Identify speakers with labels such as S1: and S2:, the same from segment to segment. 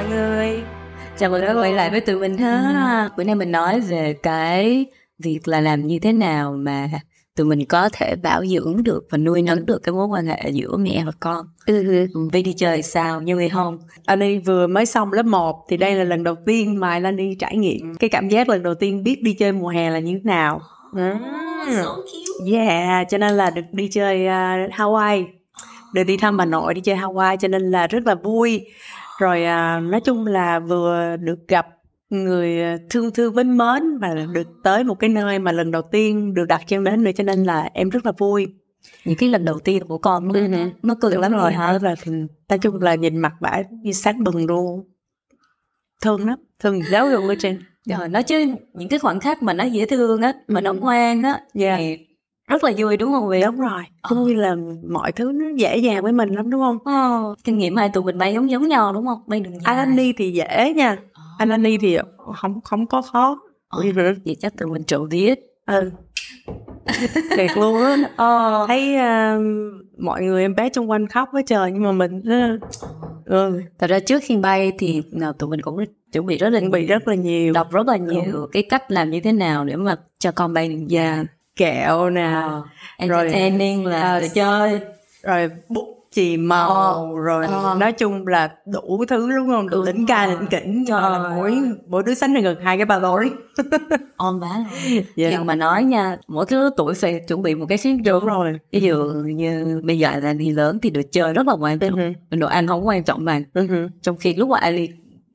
S1: mọi người Chào mọi người quay lại với tụi mình ha Bữa nay mình nói về cái việc là làm như thế nào mà tụi mình có thể bảo dưỡng được và nuôi nấng được cái mối quan hệ giữa mẹ và con
S2: Ừ.
S1: Vi đi chơi sao, như vậy không?
S2: Anh đi vừa mới xong lớp 1 thì đây là lần đầu tiên mà anh đi trải nghiệm cái cảm giác lần đầu tiên biết đi chơi mùa hè là như thế nào.
S1: Mm.
S2: Yeah, cho nên là được đi chơi uh, Hawaii, được đi thăm bà nội đi chơi Hawaii cho nên là rất là vui. Rồi uh, nói chung là vừa được gặp người thương thương mến mến và được tới một cái nơi mà lần đầu tiên được đặt chân đến nữa cho nên là em rất là vui.
S1: Những cái lần đầu tiên của con nó, nó cực lắm rồi hả?
S2: Là nói chung là nhìn mặt bả như sáng bừng luôn. Thương lắm, thương giáo luôn ở trên.
S1: Rồi nói chứ những cái khoảnh khắc mà nó dễ thương á, mà nó ngoan á,
S2: Yeah.
S1: thì rất là vui đúng không Việt?
S2: Đúng rồi, cũng như là mọi thứ nó dễ dàng với mình lắm đúng không?
S1: Ồ, kinh nghiệm hai tụi mình bay giống giống nhau đúng không? Bay đường dài.
S2: Anh đi thì dễ nha, anh đi thì không không có khó.
S1: Ờ, vậy chắc tụi mình trộn biết.
S2: Ừ. Thiệt luôn á.
S1: Ờ.
S2: Thấy uh, mọi người em bé xung quanh khóc với trời nhưng mà mình uh, ừ,
S1: Thật ra trước khi bay thì nào, tụi mình cũng chuẩn bị rất là
S2: chuẩn bị rất là nhiều
S1: đọc rất là nhiều cái cách làm như thế nào để mà cho con bay đường dài.
S2: Kẹo nè,
S1: Ờ,
S2: Rồi-
S1: entertaining là
S2: Ờ,
S1: để chơi.
S2: rồi bút chì màu
S1: Ờ.
S2: rồi
S1: Ờ.
S2: nói chung là đủ thứ đúng không đủ đỉnh ca
S1: rồi.
S2: đỉnh kỉnh cho mỗi mỗi đứa sánh là gần hai cái ba lối
S1: On bá.
S2: Dạ.
S1: Nhưng mà nói nha, mỗi cái lứa tuổi phải chuẩn bị một cái chiến
S2: đúng rồi
S1: Ví dụ như bây giờ là đi lớn thì đồ chơi rất là quan trọng.
S2: Ừ.
S1: Đồ ăn không quan trọng bằng.
S2: Ừ.
S1: Trong khi lúc mà Ali,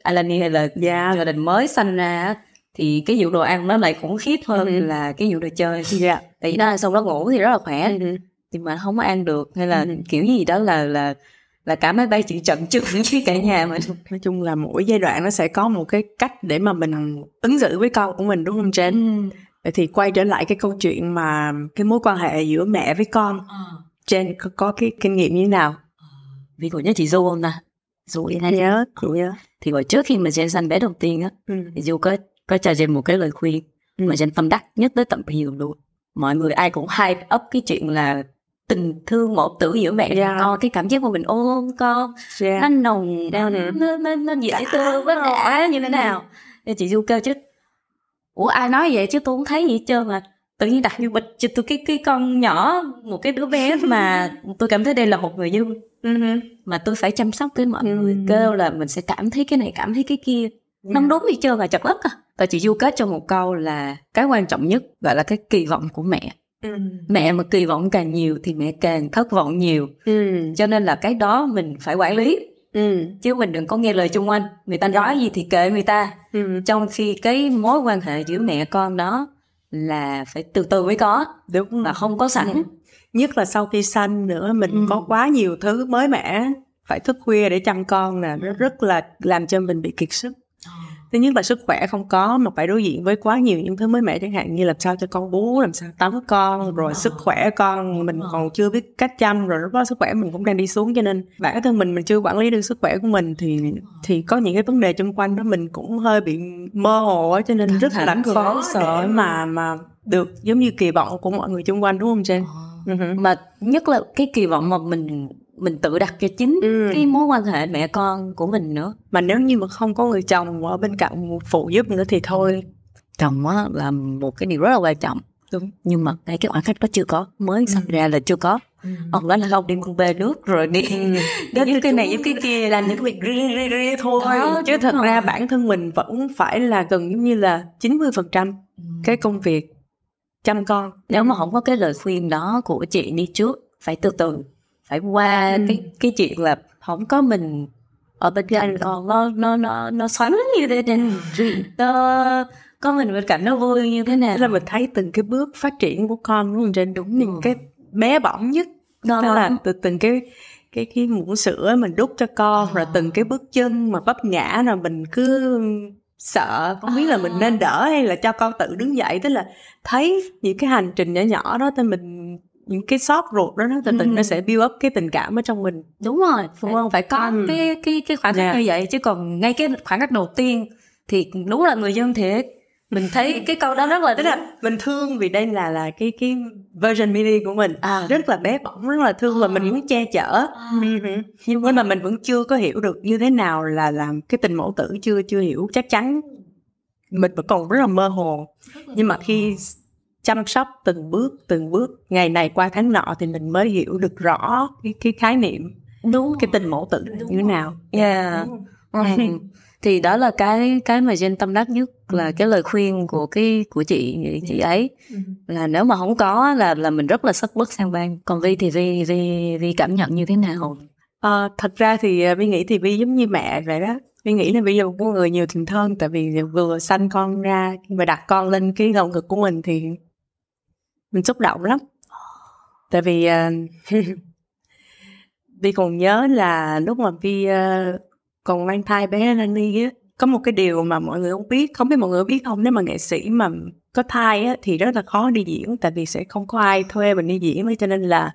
S1: Alani hay là
S2: Dạ.
S1: gia đình mới sanh ra thì cái vụ đồ ăn nó lại khủng khiếp hơn
S2: Ừ.
S1: là cái vụ đồ chơi.
S2: dạ
S1: Tại vì nó ăn xong nó ngủ thì rất là khỏe.
S2: Ừ.
S1: nhưng mà không có ăn được hay là
S2: Ừ.
S1: kiểu gì đó là là là cả máy bay chỉ trận chừng với cả nhà mình
S2: nói chung là mỗi giai đoạn nó sẽ có một cái cách để mà mình ứng xử với con của mình đúng không Jen? Vậy thì quay trở lại cái câu chuyện mà cái mối quan hệ giữa mẹ với con Jen có, có cái kinh nghiệm như thế nào?
S1: ví dụ như chị Du không ta Du
S2: Nhớ, nhớ.
S1: thì hồi trước khi mà Jen sanh bé đầu tiên á
S2: Ừ.
S1: thì Du có có cho Jen một cái lời khuyên
S2: Ừ.
S1: mà Jen tâm đắc nhất tới tận bây giờ luôn mọi người ai cũng hype up cái chuyện là tình thương một tử giữa mẹ
S2: Yeah.
S1: và con cái cảm giác của mình ôm con
S2: Yeah.
S1: nó nồng nó
S2: Ừ.
S1: nó nó, nó dễ thương nó đã như thế nào thì chị Du kêu chứ ủa ai nói vậy chứ tôi không thấy gì hết trơn mà tự nhiên đặt như bịch cho tôi cái cái con nhỏ một cái đứa bé mà tôi cảm thấy đây là một người dân
S2: Ừ.
S1: mà tôi phải chăm sóc tới mọi
S2: Ừ.
S1: người kêu là mình sẽ cảm thấy cái này cảm thấy cái kia nó không đúng gì trơn mà chật ức à và chị Du kết cho một câu là cái quan trọng nhất gọi là cái kỳ vọng của mẹ.
S2: Ừ.
S1: mẹ mà kỳ vọng càng nhiều thì mẹ càng thất vọng nhiều.
S2: Ừ.
S1: cho nên là cái đó mình phải quản lý.
S2: Ừ.
S1: chứ mình đừng có nghe lời chung quanh. Người ta nói gì thì kệ người ta.
S2: Ừ.
S1: trong khi cái mối quan hệ giữa mẹ con đó là phải từ từ mới có.
S2: Đúng
S1: và không có sẵn.
S2: Nhất là sau khi sanh nữa mình
S1: Ừ.
S2: có quá nhiều thứ mới mẻ phải thức khuya để chăm con nè. Nó rất là làm cho mình bị kiệt sức thứ nhất là sức khỏe không có mà phải đối diện với quá nhiều những thứ mới mẻ chẳng hạn như làm sao cho con bú làm sao tắm con rồi sức khỏe con mình còn chưa biết cách chăm rồi lúc đó sức khỏe mình cũng đang đi xuống cho nên bản thân mình mình chưa quản lý được sức khỏe của mình thì thì có những cái vấn đề xung quanh đó mình cũng hơi bị mơ hồ cho nên rất là khó sợ mà mà được giống như kỳ vọng của mọi người xung quanh đúng không Jen? Ừ hử.
S1: mà nhất là cái kỳ vọng mà mình mình tự đặt cho chính
S2: Ừ.
S1: cái mối quan hệ mẹ con của mình nữa.
S2: Mà nếu như mà không có người chồng ở bên cạnh phụ giúp nữa thì thôi
S1: chồng á là một cái điều rất là quan trọng.
S2: Đúng.
S1: Nhưng mà ngay cái khoảnh khắc đó chưa có mới sinh ra là chưa có. Ông nói là không đi bê nước rồi đi. Đến những cái này những cái kia làm những cái việc ri ri ri thôi.
S2: Thôi chứ thật
S1: Đúng
S2: ra
S1: rồi.
S2: bản thân mình vẫn phải là gần giống như là 90% cái công việc chăm con.
S1: Nếu mà không có cái lời khuyên đó của chị đi trước phải từ từ phải qua
S2: Ừ.
S1: cái cái chuyện là không có mình ở bên cạnh con nó nó nó nó xoắn như thế này. Nó có mình bên cạnh nó vui như thế
S2: Thế là mình thấy từng cái bước phát triển của con đúng không trên đúng những cái bé bỏng nhất.
S1: Đó.
S2: Đó là từ từng cái cái cái muỗng sữa mình đút cho con rồi từng cái bước chân mà vấp ngã rồi mình cứ sợ không biết là mình nên đỡ hay là cho con tự đứng dậy. Tức là thấy những cái hành trình nhỏ nhỏ đó thì mình những cái xót ruột đó nó từ từ
S1: Ừ.
S2: nó sẽ build up cái tình cảm ở trong mình.
S1: Đúng rồi phải,
S2: không?
S1: phải có
S2: Ừ.
S1: cái cái cái khoảnh khắc
S2: Dạ.
S1: như vậy chứ còn ngay cái khoảnh khắc đầu tiên thì đúng là người dân thiệt. Mình thấy cái câu đó rất là
S2: tức là mình thương vì đây là là cái cái version mini của mình.
S1: À.
S2: rất là bé bỏng rất là thương và mình muốn che chở. Nhưng mà mình vẫn chưa có hiểu được như thế nào là làm cái tình mẫu tử chưa chưa hiểu. Chắc chắn mình vẫn còn rất là mơ hồ. Nhưng mà khi chăm sóc từng bước từng bước. Ngày này qua tháng nọ thì mình mới hiểu được rõ cái cái khái niệm
S1: đúng
S2: cái tình mẫu tử là như thế nào.
S1: yeah. Ừ. thì đó là cái cái mà Jen tâm đắc nhất là cái lời khuyên của cái của chị chị ấy. Là nếu mà không có là là mình rất là sất bất sang ban còn Vi thì Vi Vi Vi cảm nhận như thế nào?
S2: Ờ, thật ra thì ờ, Vi nghĩ thì Vi giống như mẹ vậy đó. Vi nghĩ là Vi là một người nhiều tình thương tại vì vừa sanh con ra và đặt con lên cái lồng ngực của mình thì mình xúc động lắm. Tại vì ờ, uh, Vi còn nhớ là lúc mà Vi uh, ờ, còn mang thai bé Nani á có một cái điều mà mọi người không biết không biết mọi người biết không? Nếu mà nghệ sĩ mà có thai á, thì rất là khó đi diễn tại vì sẽ không có ai thuê mình đi diễn ấy, cho nên là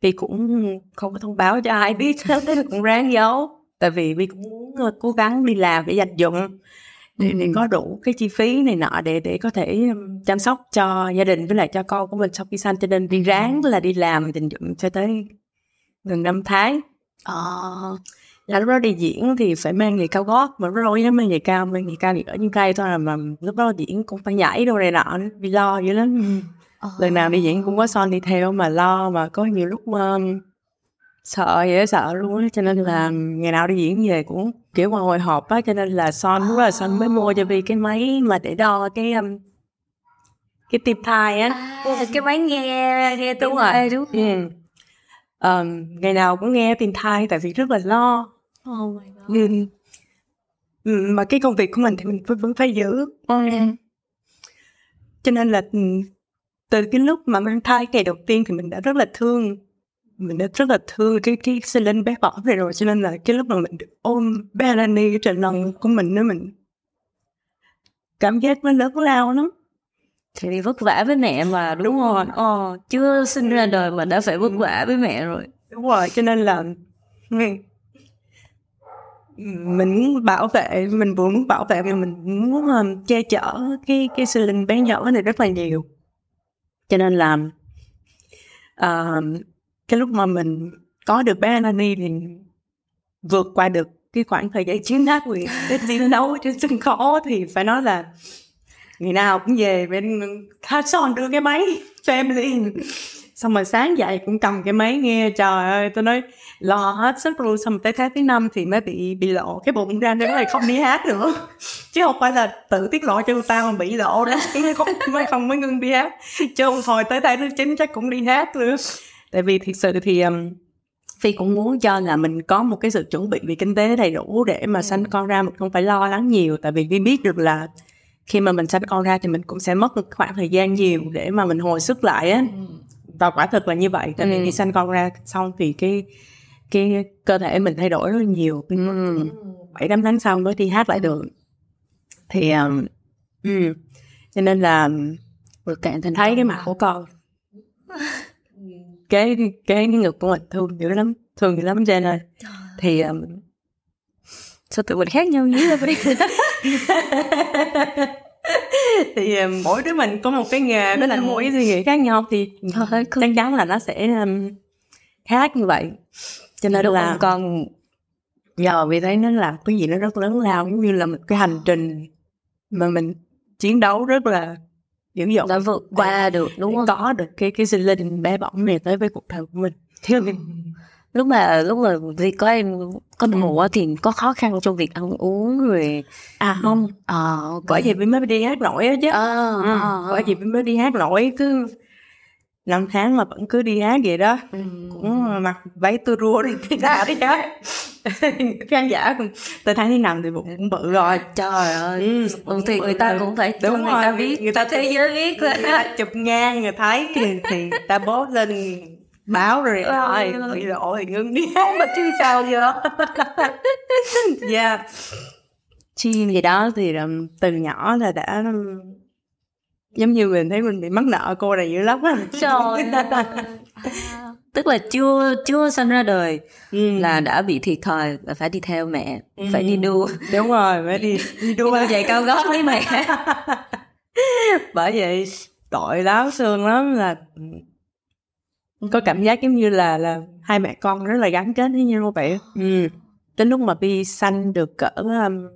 S2: Vi cũng không có thông báo cho ai biết thế là cũng ráng giấu. Tại vì Vi cũng muốn ờ, cố gắng đi làm để dành dụm để, để
S1: Ừ.
S2: có đủ cái chi phí này nọ để để có thể um, chăm sóc cho gia đình với lại cho con của mình sau khi sanh cho nên Vi ráng là đi làm dành dụm cho tới gần 5 tháng
S1: ờ
S2: là lúc đó đi diễn thì phải mang giày cao gót mà rối lắm mang giày cao mang giày cao thì ở như cây thôi là mà lúc đó diễn cũng phải nhảy đâu này nọ vì lo dữ lắm
S1: Ờ.
S2: lần nào đi diễn cũng có son đi theo mà lo mà có nhiều lúc um, sợ đó, sợ luôn á cho nên là ngày nào đi diễn về cũng kiểu mà hồi hộp á cho nên là son lúc là son mới mua cho Vi cái máy mà để đo cái um, cái tim thai á
S1: À, cái máy nghe nghe
S2: Đúng
S1: tiếng
S2: rồi.
S1: Đúng
S2: ừ. Ờm, ngày nào cũng nghe tim thai tại vì rất là lo
S1: oh my God.
S2: ừ. Ừ, mà cái công việc của mình thì mình vẫn- phải giữ cho nên là ừ, từ cái lúc mà mang thai ngày đầu tiên thì mình đã rất là thương mình đã rất là thương cái cái sinh linh bé bỏng này rồi cho nên là cái lúc mà mình được ôm bé Lani ở trên lòng của mình nữa mình cảm giác nó lớn lao lắm.
S1: Thì vất vả với mẹ mà đúng,
S2: Đúng rồi.
S1: ờ chưa sinh ra đời mà đã phải vất vả với mẹ rồi.
S2: Đúng rồi cho nên là mình muốn bảo vệ mình vừa muốn bảo vệ mà mình muốn um, che chở cái cái sinh linh bé nhỏ này rất là nhiều. Cho nên là um, cái lúc mà mình có được bé Anani thì vượt qua được cái khoảng thời gian chiến thác quyền cái chiến đấu trên sân khấu thì phải nói là ngày nào cũng về bên hát son đưa cái máy cho em liền xong rồi sáng dậy cũng cầm cái máy nghe, trời ơi, tôi nói, lo hết sức luôn. Xong tới tháng thứ năm thì mới bị bị lộ cái bụng ra nên lại không đi hát nữa. Chứ không phải là tự tiết lộ cho người ta mà bị lộ đó mới không mới không mới ngưng đi hát. Chứ không hồi tới tháng thứ chín chắc cũng đi hát nữa tại vì thực sự thì um, Phi cũng muốn cho là mình có một cái sự chuẩn bị về kinh tế đầy đủ để mà sanh con ra mình không phải lo lắng nhiều. Tại vì Vi biết được là khi mà mình sanh con ra thì mình cũng sẽ mất một khoảng thời gian nhiều để mà mình hồi sức lại á. Và quả thực là như vậy. Tại vì
S1: Ừ.
S2: khi sanh con ra xong thì cái cái cơ thể mình thay đổi rất là nhiều.
S1: Ừ.
S2: bảy tám tháng sau mới đi hát lại được. Thì um, ừ. cho nên là
S1: vượt cạn thành
S2: thấy cái mặt của con cái cái ngực của mình thương dữ lắm thương dữ lắm Jen ơi thì um,
S1: sao tụi mình khác nhau dữ vậy
S2: thì um, mỗi đứa mình có một cái nghề với lại mỗi suy nghĩ khác nhau thì chắc chắn là nó sẽ um, khác như vậy. Cho nên
S1: đúng
S2: là
S1: con
S2: giờ vì thấy nó làm cái gì nó rất lớn lao giống như là một cái hành trình mà mình chiến đấu rất là dữ dội
S1: đã vượt qua được đúng
S2: để
S1: không?
S2: Có được cái cái sinh linh bé bỏng này tới với cuộc đời của mình. Thiếu
S1: lúc mà lúc mà vì có em có bầu á thì có khó khăn trong việc ăn uống rồi
S2: à không.
S1: Ờ ok.
S2: bởi vì mình mới đi hát nổi chứ.
S1: Ờ
S2: ừ.
S1: ờ,
S2: bởi vì mình mới đi hát nổi cứ năm tháng mà vẫn cứ đi hát vậy đó.
S1: Ừ.
S2: cũng mặc váy tua rua đi đi ra đi hát. Khán giả cũng tới tháng thứ năm thì bụng cũng bự rồi.
S1: Trời ơi
S2: Ừ.
S1: ừ, thì người ta cũng phải
S2: Đúng
S1: người
S2: rồi,
S1: ta biết
S2: người ta
S1: thế giới biết
S2: người ta chụp ngang người thấy. Thì, thì ta bố lên báo rồi rồi bị lộ thì ngưng đi hát. Mà chứ sao vậy yeah chi gì đó thì từ nhỏ là đã giống như mình thấy mình bị mắc nợ cô này dữ lắm á
S1: trời ơi. tức là chưa chưa sinh ra đời
S2: ừ.
S1: là đã bị thiệt thòi và phải đi theo mẹ ừ. phải đi đua
S2: đúng rồi phải đi đi đua
S1: giày cao gót với mẹ
S2: bởi vậy tội láo xương lắm là có cảm giác giống như là là hai mẹ con rất là gắn kết với nhau vậy ừ. đến lúc mà bi sanh được cỡ um,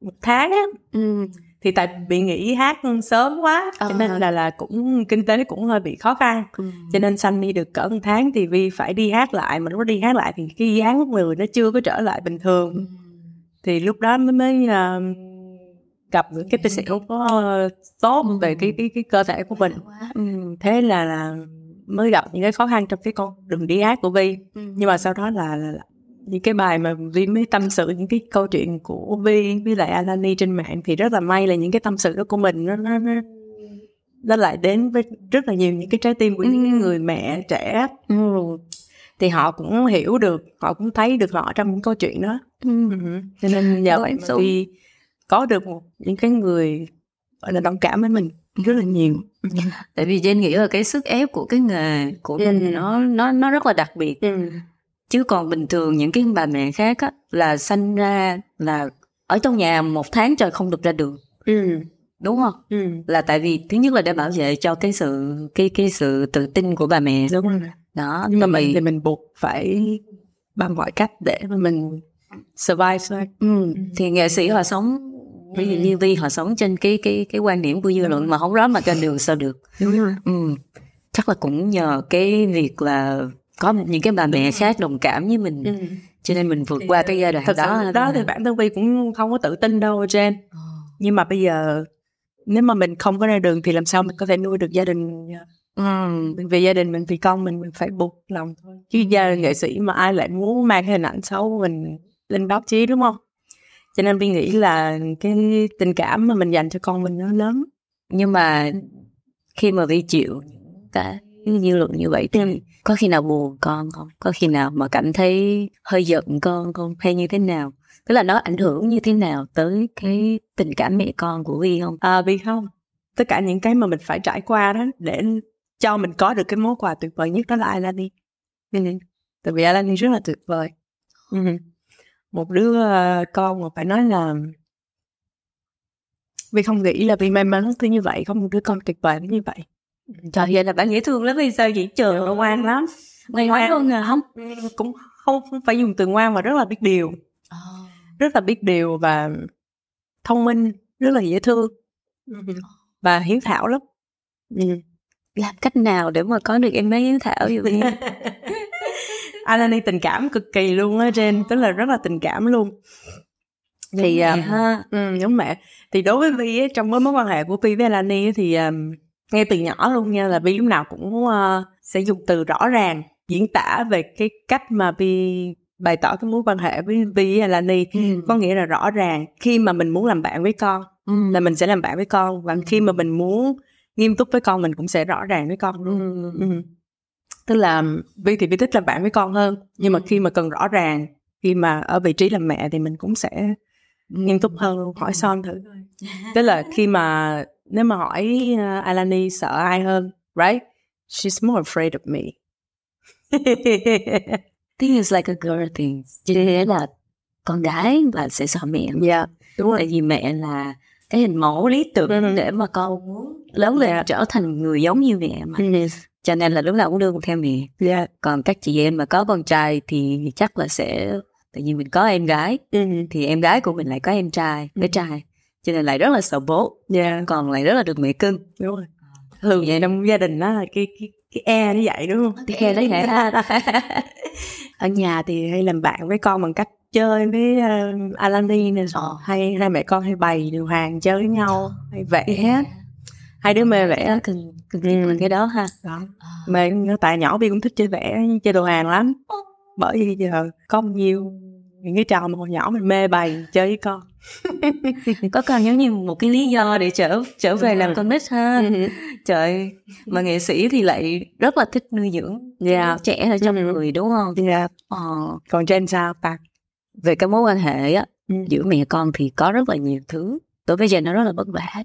S2: một tháng á ừ. Thì tại bị nghỉ hát sớm quá cho nên ờ. là là cũng kinh tế cũng hơi bị khó khăn ừ. cho nên sanh đi được cỡ một tháng thì vi phải đi hát lại mà lúc đi hát lại thì cái dáng người nó chưa có trở lại bình thường ừ. thì lúc đó mới mới uh, gặp cái bác sĩ có tốt ừ. về cái cái cái cơ thể của mình ừ. thế là là mới gặp những cái khó khăn trong cái con đường đi hát của Vi ừ. nhưng mà sau đó là, là, là những cái bài mà Vi mới tâm sự những cái câu chuyện của Vi với lại Alani trên mạng thì rất là may là những cái tâm sự đó của mình nó nó, nó nó lại đến với rất là nhiều những cái trái tim của ừ. những người mẹ trẻ ừ. thì họ cũng hiểu được họ cũng thấy được họ trong những câu chuyện đó ừ. ừ. cho nên nhờ vậy mà Vi có được một những cái người gọi là đồng cảm với mình rất là nhiều
S1: tại vì Jen nghĩ là cái sức ép của cái nghề của ừ. mình nó nó nó rất là đặc biệt ừ. Chứ còn bình thường những cái bà mẹ khác á là sanh ra là ở trong nhà một tháng trời không được ra đường. Ừ. đúng không? Ừ. là tại vì thứ nhất là để bảo vệ cho cái sự cái cái sự tự tin của bà mẹ.
S2: Đúng rồi. Đó nhưng mà mình thì mình buộc phải bằng mọi cách để mà mình survive thôi.
S1: Ừ. thì nghệ sĩ họ sống ví dụ như vi họ sống trên cái cái cái quan điểm của dư luận mà không rõ mà trên đường sao được.
S2: Đúng rồi.
S1: Ừ. chắc là cũng nhờ cái việc là có những cái bà mẹ khác đồng cảm với mình. Ừ. cho nên mình vượt qua cái giai đoạn
S2: thật
S1: đó.
S2: sự đó thì bản thân vi cũng không có tự tin đâu Jen ờ. nhưng mà bây giờ nếu mà mình không có ra đường thì làm sao mình có thể nuôi được gia đình ừ. vì gia đình mình vì con mình mình phải buộc lòng thôi. Chứ gia đình nghệ sĩ mà ai lại muốn mang hình ảnh xấu của mình lên báo chí đúng không? Cho nên Vi nghĩ là cái tình cảm mà mình dành cho con mình nó lớn.
S1: Nhưng mà khi mà Vi chịu cái dư luận như vậy thì có khi nào buồn con không? Có khi nào mà cảm thấy hơi giận con không? Hay như thế nào? Tức là nó ảnh hưởng như thế nào tới cái tình cảm mẹ con của Vi không?
S2: À Vi không. Tất cả những cái mà mình phải trải qua đó để cho mình có được cái món quà tuyệt vời nhất đó là Alani. Tại vì Alani rất là tuyệt vời. Uh-huh một đứa uh, con mà phải nói là vì không nghĩ là vì may mắn tới như vậy có một đứa con tuyệt vời như vậy
S1: trời vậy là bạn dễ thương lắm vì sao vậy? Trời
S2: nó ngoan lắm.
S1: Ngoan. Ngoan luôn à không?
S2: Ừ, cũng không, không phải dùng từ ngoan mà rất là biết điều. Oh. rất là biết điều và thông minh rất là dễ thương. Và hiếu thảo lắm.
S1: Ừ. làm cách nào để mà có được em bé hiếu thảo như vậy
S2: Alani tình cảm cực kỳ luôn á trên tức là rất là tình cảm luôn. Thì uh, ha. Ừ, giống mẹ. Thì đối với Vi trong mối quan hệ của Vi với Alani thì um, ngay từ nhỏ luôn nha là Vi lúc nào cũng uh, sẽ dùng từ rõ ràng diễn tả về cái cách mà Vi bày tỏ cái mối quan hệ với Vi với Alani ừ. có nghĩa là rõ ràng khi mà mình muốn làm bạn với con ừ. là mình sẽ làm bạn với con và khi mà mình muốn nghiêm túc với con mình cũng sẽ rõ ràng với con ừ. Ừ tức là vi thì vi thích làm bạn với con hơn nhưng mà ừ. khi mà cần rõ ràng khi mà ở vị trí làm mẹ thì mình cũng sẽ nghiêm túc hơn luôn hỏi son thử tức là khi mà nếu mà hỏi uh, Alani sợ ai hơn right? She's more afraid of me.
S1: Thing is like a girl thing. Cho nên là con gái là sẽ sợ mẹ.
S2: Yeah đúng rồi.
S1: Tại vì mẹ là cái hình mẫu lý tưởng ừ. để mà con muốn lớn lên yeah. trở thành người giống như mẹ mà. Yes cho nên là lúc nào cũng đưa con theo mẹ. Yeah. Còn các chị em mà có con trai thì chắc là sẽ tại vì mình có em gái ừ. thì em gái của mình lại có em trai bé trai cho nên lại rất là sợ bố. Yeah. Dạ. còn lại rất là được mẹ cưng.
S2: Đúng rồi. Thường vậy trong gia đình đó là cái cái cái e nó vậy đúng không?
S1: Cái e nó vậy.
S2: Ở nhà thì hay làm bạn với con bằng cách chơi với uh, Alani nè ờ. hay hai mẹ con hay bày điều hàng chơi với nhau hay vẽ. Yeah hai đứa mê vẽ.
S1: cần cần ừ. cái đó ha.
S2: Đó. À. mê tại nhỏ bi cũng thích chơi vẽ chơi đồ hàng lắm. Bởi vì giờ có nhiều những cái trò mà hồi nhỏ mình mê bày chơi với con
S1: có còn giống như một cái lý do để trở trở về làm con nít ha ừ. trời mà nghệ sĩ thì lại rất là thích nuôi dưỡng yeah. Dạ. trẻ ở trong ừ. người đúng không
S2: yeah. Dạ. ờ. còn trên sao ta
S1: về cái mối quan hệ á ừ. giữa mẹ con thì có rất là nhiều thứ đối với Jen nó rất là vất vả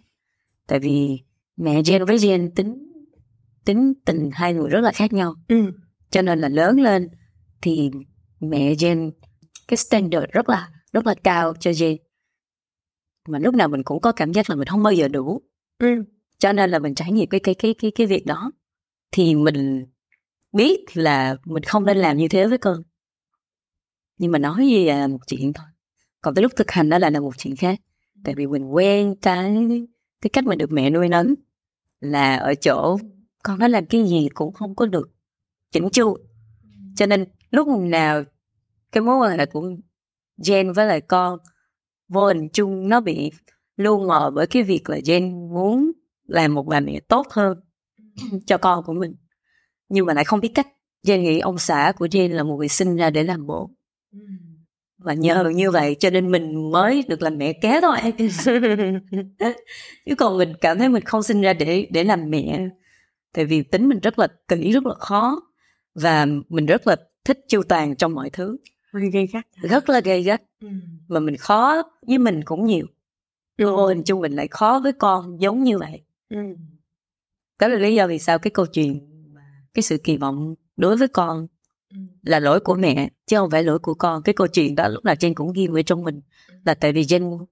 S1: tại vì mẹ Jen với Jen tính tính tình hai người rất là khác nhau ừ. cho nên là lớn lên thì mẹ Jen cái standard rất là rất là cao cho Jen mà lúc nào mình cũng có cảm giác là mình không bao giờ đủ.
S2: Ừ.
S1: cho nên là mình trải nghiệm cái cái cái cái cái việc đó. Thì mình biết là mình không nên làm như thế với con. Nhưng mà nói gì là một chuyện thôi. Còn tới lúc thực hành đó là là một chuyện khác. Tại vì mình quen cái cái cách mà được mẹ nuôi nấng là ở chỗ con nó làm cái gì cũng không có được chỉnh chu. Cho nên lúc nào cái mối quan hệ của Jen với lại con vô hình chung nó bị lu mờ bởi cái việc là Jen muốn làm một bà mẹ tốt hơn cho con của mình. Nhưng mà lại không biết cách. Jen nghĩ ông xã của Jen là một người sinh ra để làm bố. Và nhờ như vậy cho nên mình mới được làm mẹ kế thôi. Chứ còn mình cảm thấy mình không sinh ra để để làm mẹ. Tại vì tính mình rất là kỹ rất là khó. Và mình rất là thích chu toàn trong mọi thứ
S2: gây gắt
S1: rất là gây gắt.
S2: Ừ.
S1: mà mình khó với mình cũng nhiều. Vô hình chung mình lại khó với con giống như vậy.
S2: Ừ.
S1: đó là lý do vì sao cái câu chuyện cái sự kỳ vọng đối với con
S2: Ừ.
S1: là lỗi của mẹ chứ không phải lỗi của con. Cái câu chuyện đó lúc nào Jen cũng ghi ở trong mình là tại vì Jen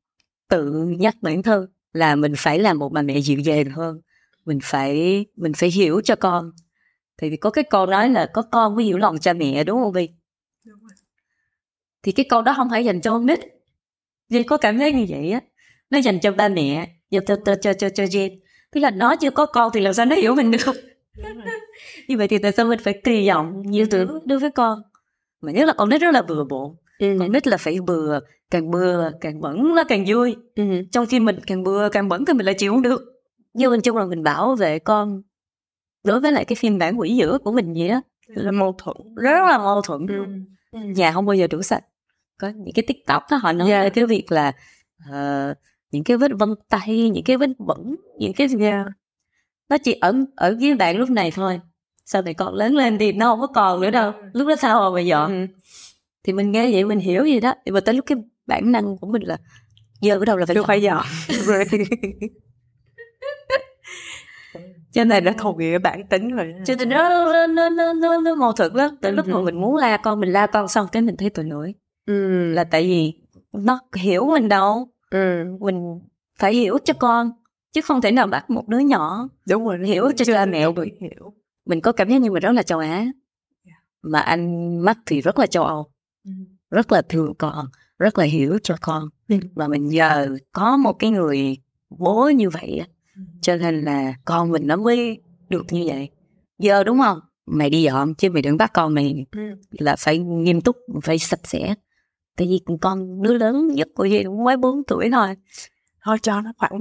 S1: tự nhắc bản thân là mình phải làm một bà mẹ dịu dàng hơn. Mình phải mình phải hiểu cho con. Tại vì có cái câu nói là có con mới hiểu lòng cha mẹ đúng không Vi thì cái câu đó không phải dành cho con nít. Jen có cảm giác như vậy á nó dành cho ba mẹ dành cho cho cho cho, cho Jen tức là nó chưa có con thì làm sao nó hiểu mình được? Như vậy thì tại sao mình phải kỳ vọng nhiều thứ đối với con? Mà nhất là con nít rất là bừa bộn.
S2: Ừ.
S1: con nít là phải bừa càng bừa càng bẩn nó càng vui.
S2: Ừ.
S1: trong khi mình càng bừa càng bẩn thì mình lại chịu không được. Nhưng mình chung là mình bảo vệ con đối với lại cái phiên bản quỷ dữ của mình vậy đó
S2: là mâu thuẫn
S1: rất là mâu thuẫn
S2: ừ.
S1: ừ. nhà không bao giờ đủ sạch có những cái tiktok đó họ nói yeah. cái việc là uh, những cái vết vân tay những cái vết bẩn những cái
S2: yeah
S1: nó chỉ ở ở với bạn lúc này thôi. Sau này con lớn lên thì nó không có còn nữa đâu. Lúc đó sao mà dọn ừ. thì mình nghe vậy mình hiểu gì đó. Mà tới lúc cái bản năng của mình là giờ bắt đầu là phải
S2: phải dọn cho nên nó thuộc về bản tính rồi.
S1: Cho nên nó nó nó nó nó mâu thuẫn lắm. Tới lúc mà mình muốn la con mình la con xong cái mình thấy tội lỗi
S2: ừ.
S1: là tại vì nó hiểu mình đâu
S2: ừ.
S1: mình phải hiểu cho con chứ không thể nào bắt một đứa nhỏ
S2: đúng rồi
S1: hiểu cho cha mẹ được
S2: hiểu
S1: mình có cảm giác như mình rất là châu Á mà anh mắt thì rất là châu Âu
S2: ừ.
S1: rất là thương con rất là hiểu cho con
S2: ừ.
S1: và mình nhờ có một cái người bố như vậy
S2: ừ.
S1: cho nên là con mình nó mới được như vậy giờ đúng không mày đi dọn chứ mày đừng bắt con mày là phải nghiêm túc phải sạch sẽ tại vì con đứa lớn nhất của gì cũng mới 4 tuổi thôi.
S2: Thôi cho nó khoảng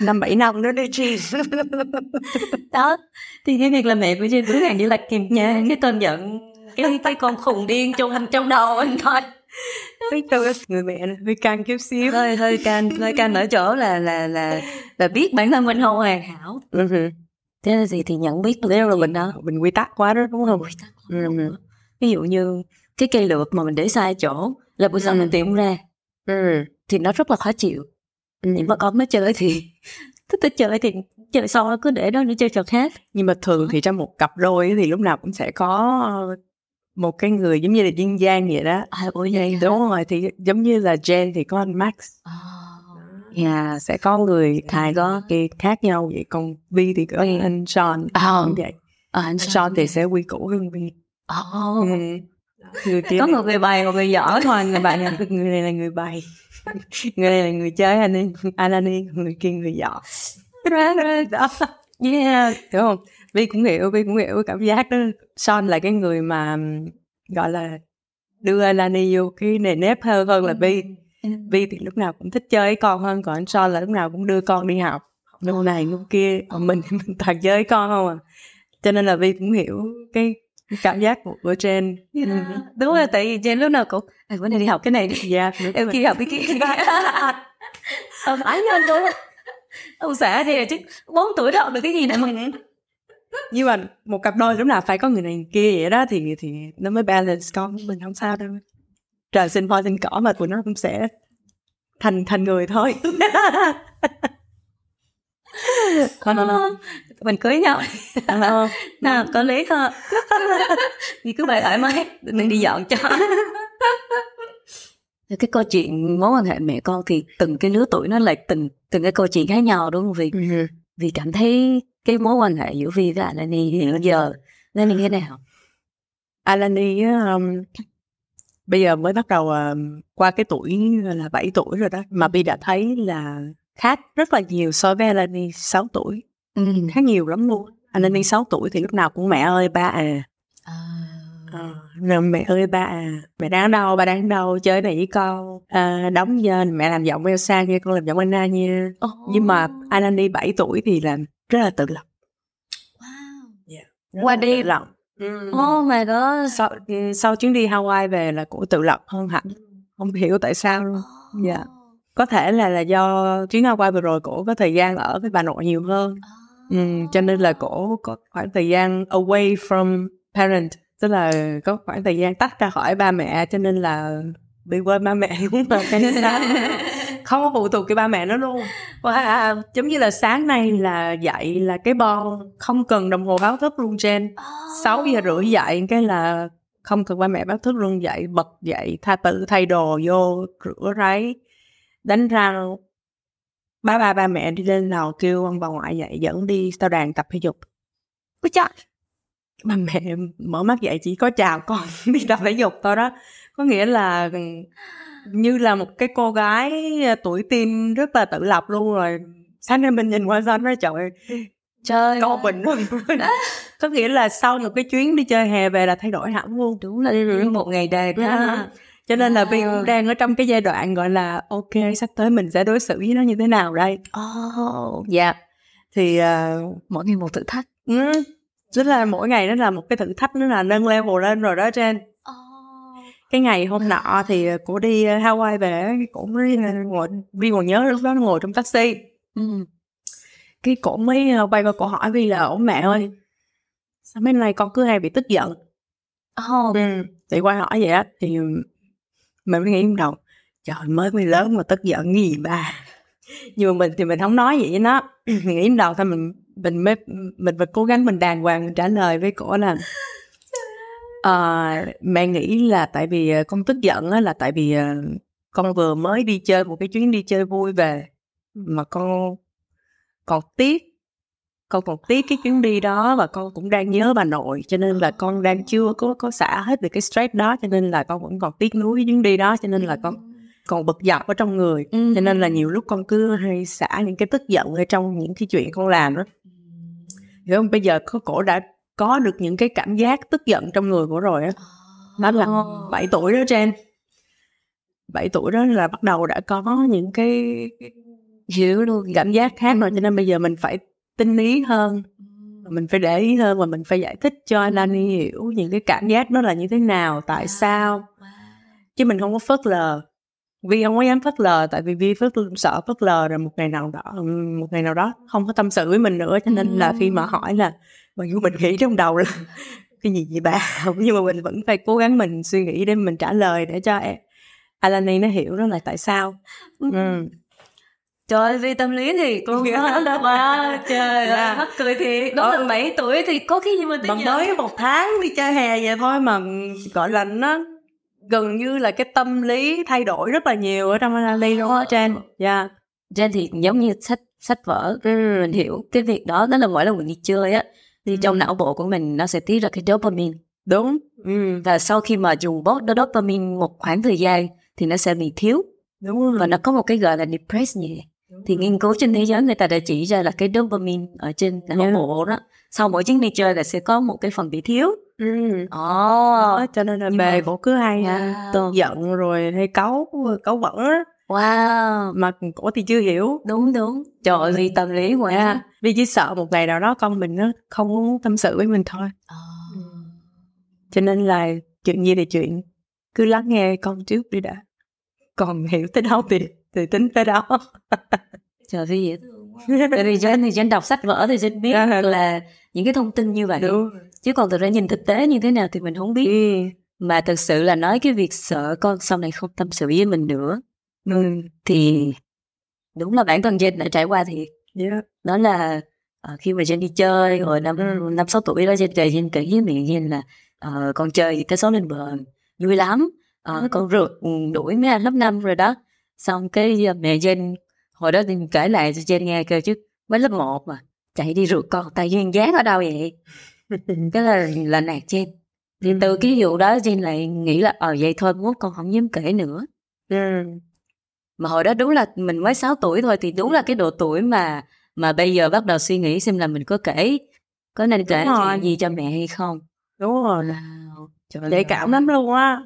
S2: năm bảy năm nữa đi chi
S1: đó thì cái việc là mẹ của Jane cứ hàng như là kìm nhà cái tên giận cái cái con khùng điên trong trong đầu anh thôi.
S2: Cái tôi người mẹ này hơi can chút xíu.
S1: Hơi hơi can hơi can ở chỗ là là là là biết bản thân mình không hoàn hảo.
S2: Uh-huh.
S1: thế là gì thì nhận biết đấy là mình đó.
S2: mình quy tắc quá đó đúng không?
S1: Quy tắc uh-huh. ví dụ như cái cây lược mà mình để sai chỗ là buổi sáng mình tìm ra
S2: uh-huh.
S1: thì nó rất là khó chịu nhưng mà con nó chơi thì thích tới chơi thì chơi xong cứ để đó để chơi trò khác
S2: nhưng mà thường thì trong một cặp đôi thì lúc nào cũng sẽ có một cái người giống như là chuyên gian vậy đó
S1: à, ủa vậy
S2: đúng hả? rồi thì giống như là Jen thì có anh Max
S1: oh.
S2: yeah, sẽ có người hai có cái khác nhau vậy còn Vi thì có
S1: ừ.
S2: anh Sean
S1: oh.
S2: cũng vậy
S1: à, anh
S2: Sean thì sẽ quy củ hơn Vi
S1: oh.
S2: ừ.
S1: Người kia có người bày một người giỏi
S2: thôi người bày người này là người bày người này là người chơi anh ấy anh anh ấy người kia người giỏi. Đó yeah hiểu không? Vi cũng hiểu Vi cũng hiểu cảm giác đó. Son là cái người mà gọi là đưa Alani vô cái nề nếp hơn hơn là Vi Vi thì lúc nào cũng thích chơi với con hơn còn anh Son là lúc nào cũng đưa con đi học. Lúc này lúc kia còn mình mình toàn chơi với con không à. Cho nên là Vi cũng hiểu cái cảm giác của, của Jen
S1: yeah. ừ. đúng rồi tại vì Jen lúc nào cũng à, bữa nay đi học cái này đi.
S2: Yeah,
S1: em kia học cái kia. Ờ phải anh đúng ông xã thì là chứ bốn tuổi đó được cái gì nữa mà.
S2: Nhưng mà một cặp đôi lúc nào phải có người này người kia vậy đó thì thì nó mới balance con mình không sao đâu. Trời sinh hoa sinh cỏ mà tụi nó cũng sẽ thành thành người thôi Không, không, không.
S1: mình cưới nhau.
S2: Ờ,
S1: nào? Có lý hơn. Đi cứ bài thoải mái mình đi dọn cho. Cái câu chuyện mối quan hệ mẹ con thì từng cái lứa tuổi nó lại từng từng cái câu chuyện khác nhau đúng không vì
S2: ừ.
S1: vì cảm thấy cái mối quan hệ giữa Vi và Alani hiện giờ nó như thế nào?
S2: Alani um, bây giờ mới bắt đầu um, qua cái tuổi là 7 tuổi rồi đó mà Vi đã thấy là khác rất là nhiều so với Alani 6 tuổi.
S1: Ừ.
S2: khác nhiều lắm luôn. Alani 6 tuổi thì lúc nào cũng mẹ ơi ba à. Ờ, rồi mẹ ơi ba à. Mẹ đang đâu ba đang đâu chơi này với con. À, đóng giờ mẹ làm giọng Elsa nha con làm giọng Anna nha. Nhưng mà Alani 7 tuổi thì làm rất là tự lập.
S1: Qua đêm.
S2: tự lập. Ừ.
S1: oh my god.
S2: Sau sau chuyến đi Hawaii về là cũng tự lập hơn hẳn. Không hiểu tại sao luôn. Dạ có thể là là do chuyến Hawaii vừa rồi cổ có thời gian ở với bà nội nhiều hơn. Ừ, cho nên là cổ có khoảng thời gian away from parent tức là có khoảng thời gian tách ra khỏi ba mẹ cho nên là bị quên ba mẹ đúng là cái không có phụ thuộc cái ba mẹ nó luôn. Wow. giống như là sáng nay là dậy là cái bon không cần đồng hồ báo thức luôn trên. 6 giờ rưỡi dậy cái là không cần ba mẹ báo thức luôn dậy bật dậy tha tự thay đồ vô rửa ráy đánh răng ba ba ba mẹ đi lên lầu kêu ông bà ngoại dậy dẫn đi tao đàn tập thể dục. Ôi trời ba mẹ mở mắt dậy chỉ có chào con đi tập thể dục thôi đó. Có nghĩa là như là một cái cô gái à, tuổi teen rất là tự lập luôn rồi. Sáng nay mình nhìn qua sân nói trời ơi,
S1: trời
S2: câu
S1: ơi.
S2: bình luôn có nghĩa là sau một cái chuyến đi chơi hè về là thay đổi hẳn luôn.
S1: Đúng là một ngày đẹp đó
S2: cho nên là
S1: Wow.
S2: cũng đang ở trong cái giai đoạn gọi là ok sắp tới mình sẽ đối xử với nó như thế nào đây
S1: oh,
S2: dạ thì à,
S1: mỗi ngày một thử thách
S2: ừ, rất là mỗi ngày nó là một cái thử thách nó là nâng level lên rồi đó trên cái ngày hôm nọ thì cô đi Hawaii về cổ mới ngồi Vi còn nhớ lúc đó ngồi trong taxi
S1: ừ.
S2: cái cổ mới ờ, quay qua cổ hỏi Vi là ủa mẹ ơi sao mấy nay con cứ hay bị tức giận
S1: oh.
S2: ừ. thì quay hỏi vậy á thì mình mới nghĩ trong đầu trời mới mới lớn mà tức giận cái gì ba? Nhưng mà mình thì mình không nói vậy với nó mình nghĩ trong đầu thôi mình mình mới mình phải cố gắng mình đàng hoàng mình trả lời với cổ là Ờ, mẹ nghĩ là tại vì ờ, con tức giận á là tại vì ờ, con vừa mới đi chơi một cái chuyến đi chơi vui về mà con còn tiếc con còn tiếc cái chuyến đi đó và con cũng đang nhớ bà nội cho nên là con đang chưa có có xả hết được cái stress đó cho nên là con vẫn còn tiếc nuối cái chuyến đi đó cho nên là con còn bực dọc ở trong người.
S1: Ừ.
S2: cho nên là nhiều lúc con cứ hay xả những cái tức giận ở trong những cái chuyện con làm đó. Hiểu không? Bây giờ có cổ đã có được những cái cảm giác tức giận trong người của rồi á. Nó là 7 tuổi đó trên. 7 tuổi đó là bắt đầu đã có những cái cái
S1: hiểu luôn
S2: cảm giác khác rồi cho nên bây giờ mình phải tinh ý hơn. Mình phải để ý hơn và mình phải giải thích cho Lani hiểu những cái cảm giác đó là như thế nào tại sao. chứ mình không có phớt lờ. Vi không có dám phớt lờ tại vì Vi phớt sợ phớt lờ rồi một ngày nào đó một ngày nào đó không có tâm sự với mình nữa cho nên là khi mà hỏi là mặc dù mình nghĩ trong đầu là cái gì vậy bà? Nhưng mà mình vẫn phải cố gắng mình suy nghĩ để mình trả lời để cho em Alani nó hiểu đó là tại sao. Ừ.
S1: Trời ơi, vì tâm lý thì con wow, trời
S2: Dạ.
S1: ơi, mắc cười thì đó
S2: Ờ.
S1: là 7 tuổi thì có cái gì mà
S2: mà
S1: giận
S2: mới một tháng đi chơi hè vậy thôi mà gọi là nó gần như là cái tâm lý thay đổi rất là nhiều ở trong Alani luôn á trên dạ.
S1: Trên thì giống như sách sách vở mình hiểu cái việc đó đó là mỗi lần mình đi chơi á thì trong não bộ của mình nó sẽ tiết ra cái dopamine.
S2: Đúng. Ừ.
S1: và sau khi mà dùng bớt đó dopamine một khoảng thời gian thì nó sẽ bị thiếu.
S2: Đúng rồi.
S1: Và nó có một cái gọi là depress nhẹ thì nghiên cứu trên thế giới người ta đã chỉ ra là cái dopamine ở trên não
S2: Yeah.
S1: bộ đó sau mỗi chuyến đi chơi là sẽ có một cái phần bị thiếu.
S2: Ừ.
S1: Ồ,
S2: Đó, cho nên là bề
S1: mà-
S2: cổ cứ hay
S1: Wow.
S2: giận rồi hay cáu cáu bẩn á.
S1: Wow,
S2: mà cổ thì chưa hiểu.
S1: Đúng đúng. Trời ơi, vì tâm lý quá.
S2: yeah. vì chỉ sợ một ngày nào đó con mình nó không muốn tâm sự với mình thôi. Cho nên là chuyện gì thì chuyện. Cứ lắng nghe con trước đi đã. Còn hiểu tới đâu thì thì tính tới đó
S1: Trời vì dễ thương. Tại vì Jen thì Jen đọc sách vở thì Jen biết
S2: À.
S1: là những cái thông tin như vậy.
S2: đúng
S1: Chứ còn thực ra nhìn thực tế như thế nào thì mình không biết.
S2: ừ.
S1: Mà thực sự là nói cái việc sợ con sau này không tâm sự với mình nữa
S2: Ừ.
S1: thì đúng là bản thân Jen đã trải qua thì
S2: yeah.
S1: đó là uh, khi mà Jen đi chơi rồi năm
S2: Ừ.
S1: năm sáu tuổi đó Jen kể Jen kể với mẹ Jen là uh, con chơi thì cái số lên bờ vui lắm Ờ,
S2: Ừ.
S1: con rượt ừ, đuổi mấy anh lớp năm rồi đó xong cái uh, mẹ Jen hồi đó thì kể lại cho Jen nghe kêu chứ mới lớp 1 mà chạy đi rượt con tay duyên dáng ở đâu vậy? Cái là là nạt Jen thì từ cái vụ đó Jen lại nghĩ là ờ vậy thôi mốt con không dám kể nữa.
S2: Ừ.
S1: mà hồi đó đúng là mình mới 6 tuổi thôi thì đúng là cái độ tuổi mà mà bây giờ bắt đầu suy nghĩ xem là mình có kể có nên kể chuyện gì cho mẹ hay không.
S2: Đúng rồi.
S1: Wow. Trời
S2: cảm lắm luôn á.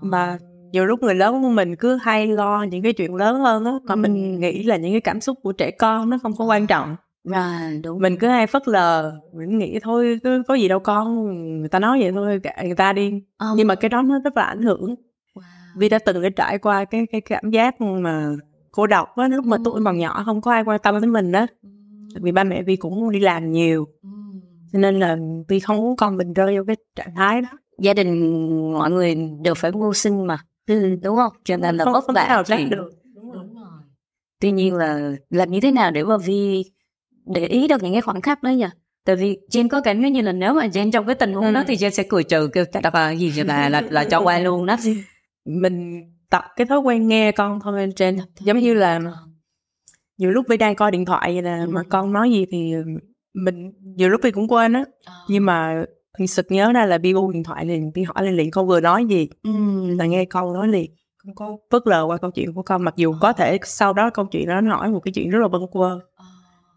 S2: Mà nhiều lúc người lớn của mình cứ hay lo những cái chuyện lớn hơn á còn
S1: Ừ.
S2: mình nghĩ là những cái cảm xúc của trẻ con nó không có quan trọng.
S1: Right, đúng.
S2: Mình cứ hay phớt lờ mình nghĩ thôi cứ có gì đâu con người ta nói vậy thôi kệ người ta đi.
S1: Ờ,
S2: nhưng mà cái đó nó rất là ảnh hưởng.
S1: Wow.
S2: vì đã từng đã trải qua cái cái cảm giác mà cô độc á lúc mà
S1: Ừ.
S2: tuổi còn nhỏ không có ai quan tâm đến mình đó vì ba mẹ vi cũng đi làm nhiều.
S1: Ừ.
S2: cho nên là vi không muốn con mình rơi vào cái trạng thái đó.
S1: Gia đình mọi người đều phải mưu sinh mà đúng không? Cho nên là
S2: không,
S1: vất
S2: không thể nào
S1: vả
S2: được. Đúng rồi.
S1: đúng rồi. Tuy nhiên là làm như thế nào để mà vi để ý được những cái khoảnh khắc đó nhỉ? Tại vì Jen có cảm giác như là nếu mà Jen trong cái tình huống đó
S2: Ừ.
S1: thì Jen sẽ cười trừ kêu chắc là gì cho bà? Là là cho qua luôn đó.
S2: Mình tập cái thói quen nghe con thôi trên giống như là nhiều lúc vi đang coi điện thoại vậy nè mà con nói gì thì mình nhiều lúc vi cũng quên á. Nhưng mà thì sực nhớ ra là bu điện thoại liền vi hỏi lên liền con vừa nói gì?
S1: Ừ.
S2: là nghe con nói liền. Không có phớt lờ qua câu chuyện của con mặc dù có thể sau đó câu chuyện đó nó hỏi một cái chuyện rất là bâng quơ.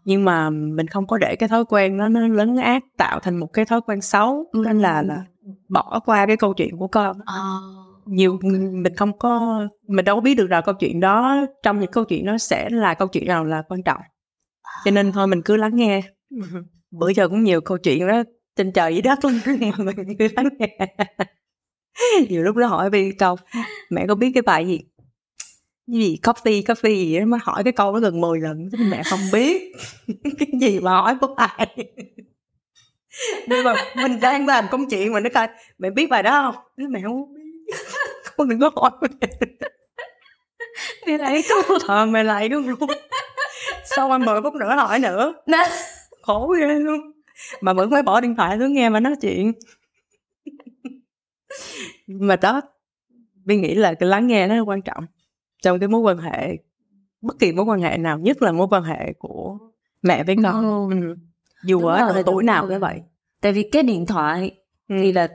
S2: Nhưng mà mình không có để cái thói quen đó nó lấn át tạo thành một cái thói quen xấu
S1: Ừ.
S2: nên là là bỏ qua cái câu chuyện của con.
S1: Ờ.
S2: nhiều mình không có mình đâu có biết được là câu chuyện đó trong những câu chuyện đó sẽ là câu chuyện nào là quan trọng. Cho nên thôi mình cứ lắng nghe. Bữa giờ cũng nhiều câu chuyện đó trên trời dưới đất luôn mà mình cứ lắng nghe nhiều lúc nó hỏi vì câu mẹ có biết cái bài gì? Cái gì? Coffee coffee gì đó mà hỏi cái câu đó gần 10 lần. Thế mẹ không biết. Cái gì mà hỏi của ai? Nhưng mà mình đang làm công chuyện mà nó coi mẹ biết bài đó không? Nói, mẹ không biết. Con đừng có hỏi mẹ.
S1: Lại câu
S2: ờ mẹ lại con luôn sau anh mười phút nữa hỏi nữa? Khổ ghê luôn mà vẫn phải bỏ điện thoại xuống nghe mà nói chuyện mà đó Vi nghĩ là cái lắng nghe nó quan trọng trong cái mối quan hệ bất kỳ mối quan hệ nào nhất là mối quan hệ của mẹ với con ừ. dù
S1: Đúng
S2: ở
S1: rồi,
S2: tuổi nào
S1: rồi.
S2: cũng vậy
S1: tại vì cái điện thoại
S2: Ừ.
S1: thì là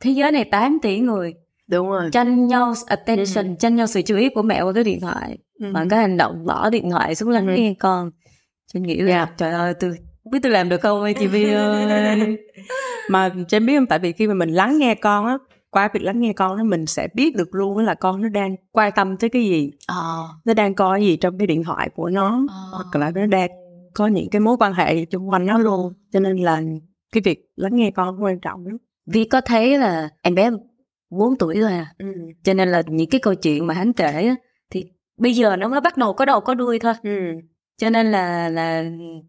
S1: thế giới này 8 tỷ người
S2: đúng rồi
S1: tranh nhau attention tranh nhau sự chú ý của mẹ qua cái điện thoại
S2: Ừ.
S1: bằng cái hành động bỏ điện thoại xuống lắng
S2: Ừ.
S1: nghe con ฉัน nghĩ là
S2: Yeah.
S1: trời ơi tôi biết tôi làm được không ơi chị Vi ơi?
S2: Mà trên biết không? Tại vì khi mà mình lắng nghe con á qua việc lắng nghe con đó mình sẽ biết được luôn là con nó đang quan tâm tới cái gì.
S1: Ờ.
S2: Nó đang coi gì trong cái điện thoại của nó
S1: Ờ.
S2: hoặc là nó đang có những cái mối quan hệ xung quanh nó luôn. Cho nên là cái việc lắng nghe con quan trọng lắm.
S1: Vi có thấy là em bé 4 tuổi rồi à.
S2: Ừ.
S1: cho nên là những cái câu chuyện mà hắn kể á, thì bây giờ nó mới bắt đầu có đầu có đuôi thôi.
S2: Ừ.
S1: cho nên là là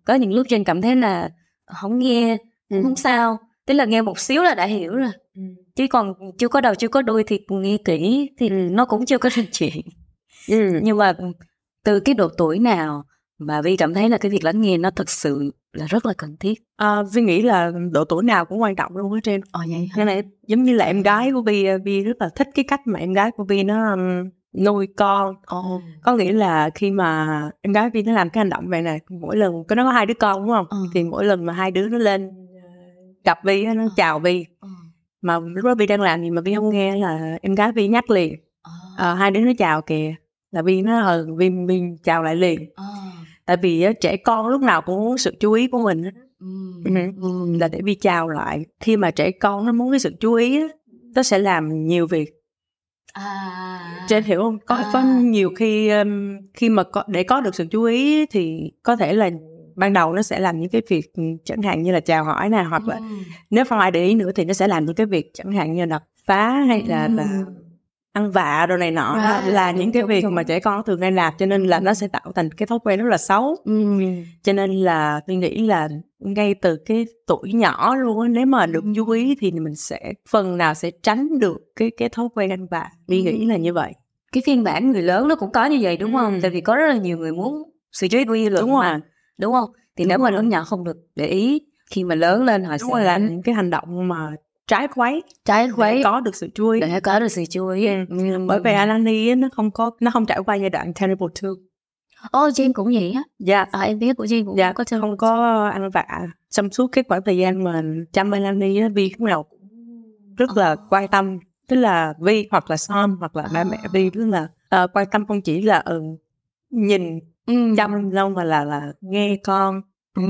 S1: có những lúc trên cảm thấy là không nghe
S2: Ừ.
S1: không sao tức là nghe một xíu là đã hiểu rồi
S2: Ừ.
S1: chứ còn chưa có đầu chưa có đuôi thì nghe kỹ thì
S2: Ừ.
S1: nó cũng chưa có thành chuyện
S2: Ừ.
S1: nhưng mà từ cái độ tuổi nào mà vi cảm thấy là cái việc lắng nghe nó thật sự là rất là cần thiết
S2: À, Vi nghĩ là độ tuổi nào cũng quan trọng luôn á trên
S1: ờ vậy
S2: Nên là giống như là em gái của Vi Vi rất là thích cái cách mà em gái của Vi nó nuôi con.
S1: Ồ.
S2: Có nghĩa là khi mà em gái Vi nó làm cái hành động vậy này mỗi lần có nó có hai đứa con đúng không?
S1: Ừ.
S2: thì mỗi lần mà hai đứa nó lên ờ, gặp Vi nó
S1: Ừ.
S2: chào Vi mà lúc đó Vi đang làm gì mà Vi không nghe là em gái Vi nhắc liền. Ờ, hai đứa nó chào kìa là Vi nó ờ Vi, Vi chào lại liền. Tại vì trẻ con lúc nào cũng muốn sự chú ý của mình á. Ừ. là để Vi chào lại. Khi mà trẻ con nó muốn cái sự chú ý nó sẽ làm nhiều việc
S1: à
S2: trên hiểu không có
S1: À.
S2: có nhiều khi um, khi mà có, để có được sự chú ý thì có thể là ban đầu nó sẽ làm những cái việc chẳng hạn như là chào hỏi nè hoặc là nếu không ai để ý nữa thì nó sẽ làm những cái việc chẳng hạn như là đập phá hay là,
S1: Ừ.
S2: là ăn vạ đồ này nọ
S1: Right,
S2: là
S1: đúng,
S2: những cái
S1: đúng,
S2: việc
S1: đúng.
S2: mà trẻ con thường hay làm cho nên là nó sẽ tạo thành cái thói quen rất là xấu cho nên là tôi nghĩ là ngay từ cái tuổi nhỏ luôn á nếu mà được
S1: Ừ.
S2: chú ý thì mình sẽ phần nào sẽ tránh được cái cái thói quen ăn vạ Vi nghĩ là như vậy
S1: cái phiên bản người lớn nó cũng có như vậy đúng không
S2: Ừ.
S1: tại vì có rất là nhiều người muốn sự chú ý của dư luận
S2: đúng
S1: mà.
S2: rồi
S1: đúng không thì nếu mà lớn nhỏ không được để ý khi mà lớn lên họ
S2: đúng
S1: sẽ
S2: rồi là những cái hành động mà trái khuấy.
S1: Trái khuấy.
S2: để có được sự chú ý
S1: để có được sự chú ý
S2: Ừ.
S1: Ừ.
S2: bởi vì Alani nó không có nó không trải qua giai đoạn terrible two
S1: ô Jane cũng vậy á.
S2: Dạ.
S1: À, em biết của Jane cũng
S2: dạ
S1: có chơi
S2: không có ăn vạ trong suốt cái khoảng thời gian mà chăm Alani á, Vi lúc nào cũng rất là quan tâm. Tức là Vi hoặc là Sam hoặc là ba mẹ Vi rất là ờ, quan tâm không chỉ là ừ, nhìn
S1: ừ.
S2: chăm đâu mà là là nghe con
S1: Ừ.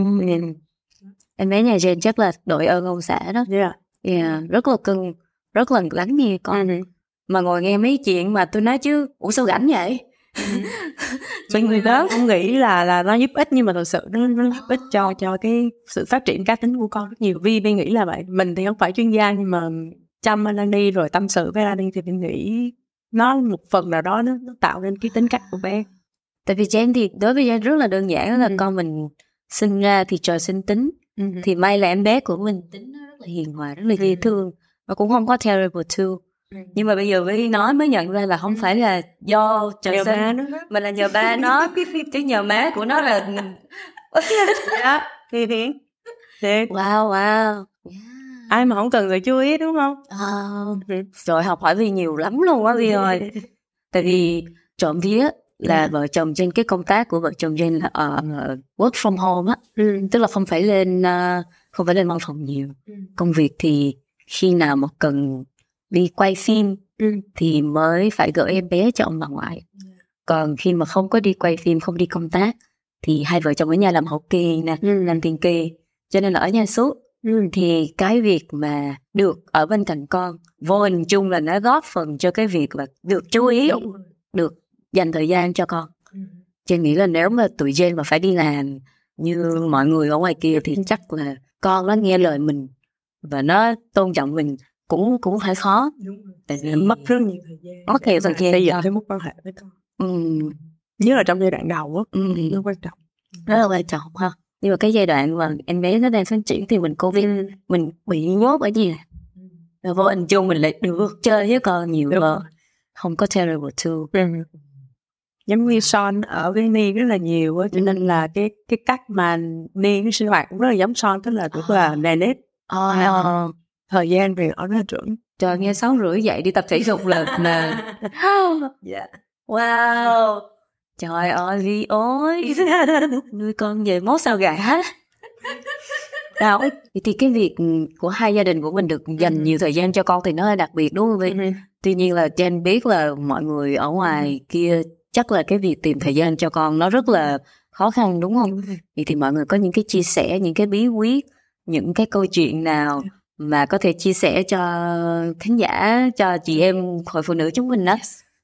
S1: em bé nhà Jane chắc là đội ơn ông xã đó.
S2: Yeah.
S1: Yeah, rất là cưng rất là lắng nghe con mà ngồi nghe mấy chuyện mà tôi nói chứ ủa sao rảnh vậy
S2: Mọi người đó không nghĩ là là nó giúp ích nhưng mà thực sự nó, nó giúp ích cho cho cái sự phát triển cá tính của con rất nhiều. Vi Vi nghĩ là vậy. Mình thì không phải chuyên gia nhưng mà chăm Alani rồi tâm sự với Alani thì mình nghĩ nó một phần nào đó nó, nó tạo nên cái tính cách của bé.
S1: tại vì Jane thì đối với Jane rất là đơn giản là
S2: Ừ.
S1: con mình sinh ra thì trời sinh tính thì may là em bé của mình tính nó rất là hiền hòa rất là dễ thương và cũng không có terrible too. Nhưng mà bây giờ mới nói mới nhận ra là không phải là do trời sinh mà là nhờ ba nó. Chứ nhờ má của nó là
S2: dạ thì thì thì
S1: wow wow.
S2: Ai mà không cần sự chú ý đúng không?
S1: À, rồi học hỏi Vi nhiều lắm luôn á Vi ơi. Tại vì trộm vía là vợ chồng trên cái công tác của vợ chồng trên là ờ, work from home á.
S2: Ừ.
S1: tức là không phải lên ờ, không phải lên văn phòng nhiều công việc thì khi nào mà cần đi quay phim
S2: Ừ.
S1: thì mới phải gửi em bé cho ông bà ngoại còn khi mà không có đi quay phim không đi công tác thì hai vợ chồng ở nhà làm hậu kỳ nè
S2: Ừ.
S1: làm tiền kỳ cho nên là ở nhà suốt
S2: Ừ.
S1: thì cái việc mà được ở bên cạnh con vô hình chung là nó góp phần cho cái việc là được chú ý
S2: Đúng.
S1: được dành thời gian cho con chị nghĩ là nếu mà tụi Jen mà phải đi làm như mọi người ở ngoài kia thì chắc là con nó nghe lời mình và nó tôn trọng mình cũng cũng phải khó. Tại vì
S2: mất rất nhiều thời gian
S1: Mất nhiều thời gian
S2: dựng
S1: cho-
S2: thêm mối quan hệ với con.
S1: Ừ,
S2: nhất là trong giai đoạn đầu á
S1: ừ,
S2: nó quan trọng.
S1: Rất là quan trọng ha. Nhưng mà cái giai đoạn mà em bé nó đang phát triển thì mình covid mình bị nhốt ở nhà. Và vô hình chung mình lại được chơi với con nhiều hơn. không có terrible too.
S2: Ừ. giống như Son ở với Ni rất là nhiều á cho nên là cái cái cách mà Ni cái sinh hoạt cũng rất là giống Son tức là rất là nề nếp
S1: Ờ,
S2: Ờ. thời gian về ở nó trưởng.
S1: Trời nghe sáu rưỡi dậy đi tập thể dục là là
S2: dạ.
S1: Wow. Trời ơi Vi ơi. Nuôi con về mốt sao gà Đâu, thì, thì cái việc của hai gia đình của mình được dành
S2: Ừ.
S1: nhiều thời gian cho con thì nó là đặc biệt đúng không Vi? Tuy nhiên là Jen biết là mọi người ở ngoài kia chắc là cái việc tìm thời gian cho con nó rất là khó khăn đúng không? Vậy thì mọi người có những cái chia sẻ, những cái bí quyết, những cái câu chuyện nào mà có thể chia sẻ cho khán giả, cho chị em hội phụ nữ chúng mình đó.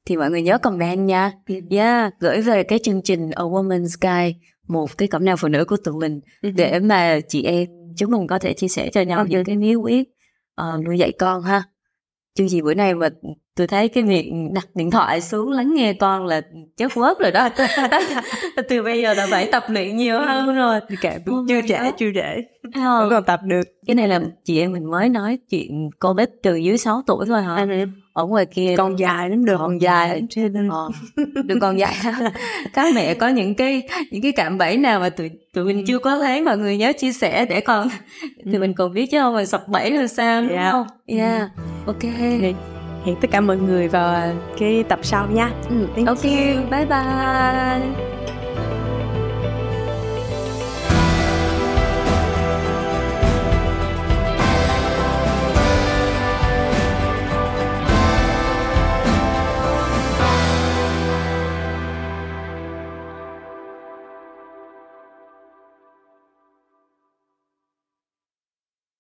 S1: Thì mọi người nhớ comment nha. Yeah, gửi về cái chương trình A Woman's Guide, một cái cẩm nang phụ nữ của tụi mình để mà chị em chúng mình có thể chia sẻ cho nhau những cái bí quyết. Ờ, nuôi dạy con ha chương trình bữa nay mà tôi thấy cái việc đặt điện thoại xuống lắng nghe con là chất quớt rồi đó. Từ bây giờ là phải tập luyện nhiều hơn rồi.
S2: Kệ
S1: Oh
S2: chưa trễ chưa trễ.
S1: Không?
S2: còn tập được.
S1: Cái này là chị em mình mới nói chuyện con bếp từ dưới 6 tuổi thôi hả ở ngoài kia
S2: còn dài lắm được
S1: còn dài
S2: trên nên
S1: Ờ, đừng còn dạy các mẹ có những cái những cái cạm bẫy nào mà tụi tụi mình chưa có thấy mọi người nhớ chia sẻ để còn tụi mình còn biết chứ không? Mình sập bẫy là sao đúng
S2: Dạ.
S1: không? Yeah ok.
S2: Hẹn tất cả mọi người vào cái tập sau nha.
S1: Ừ, ok. bye bye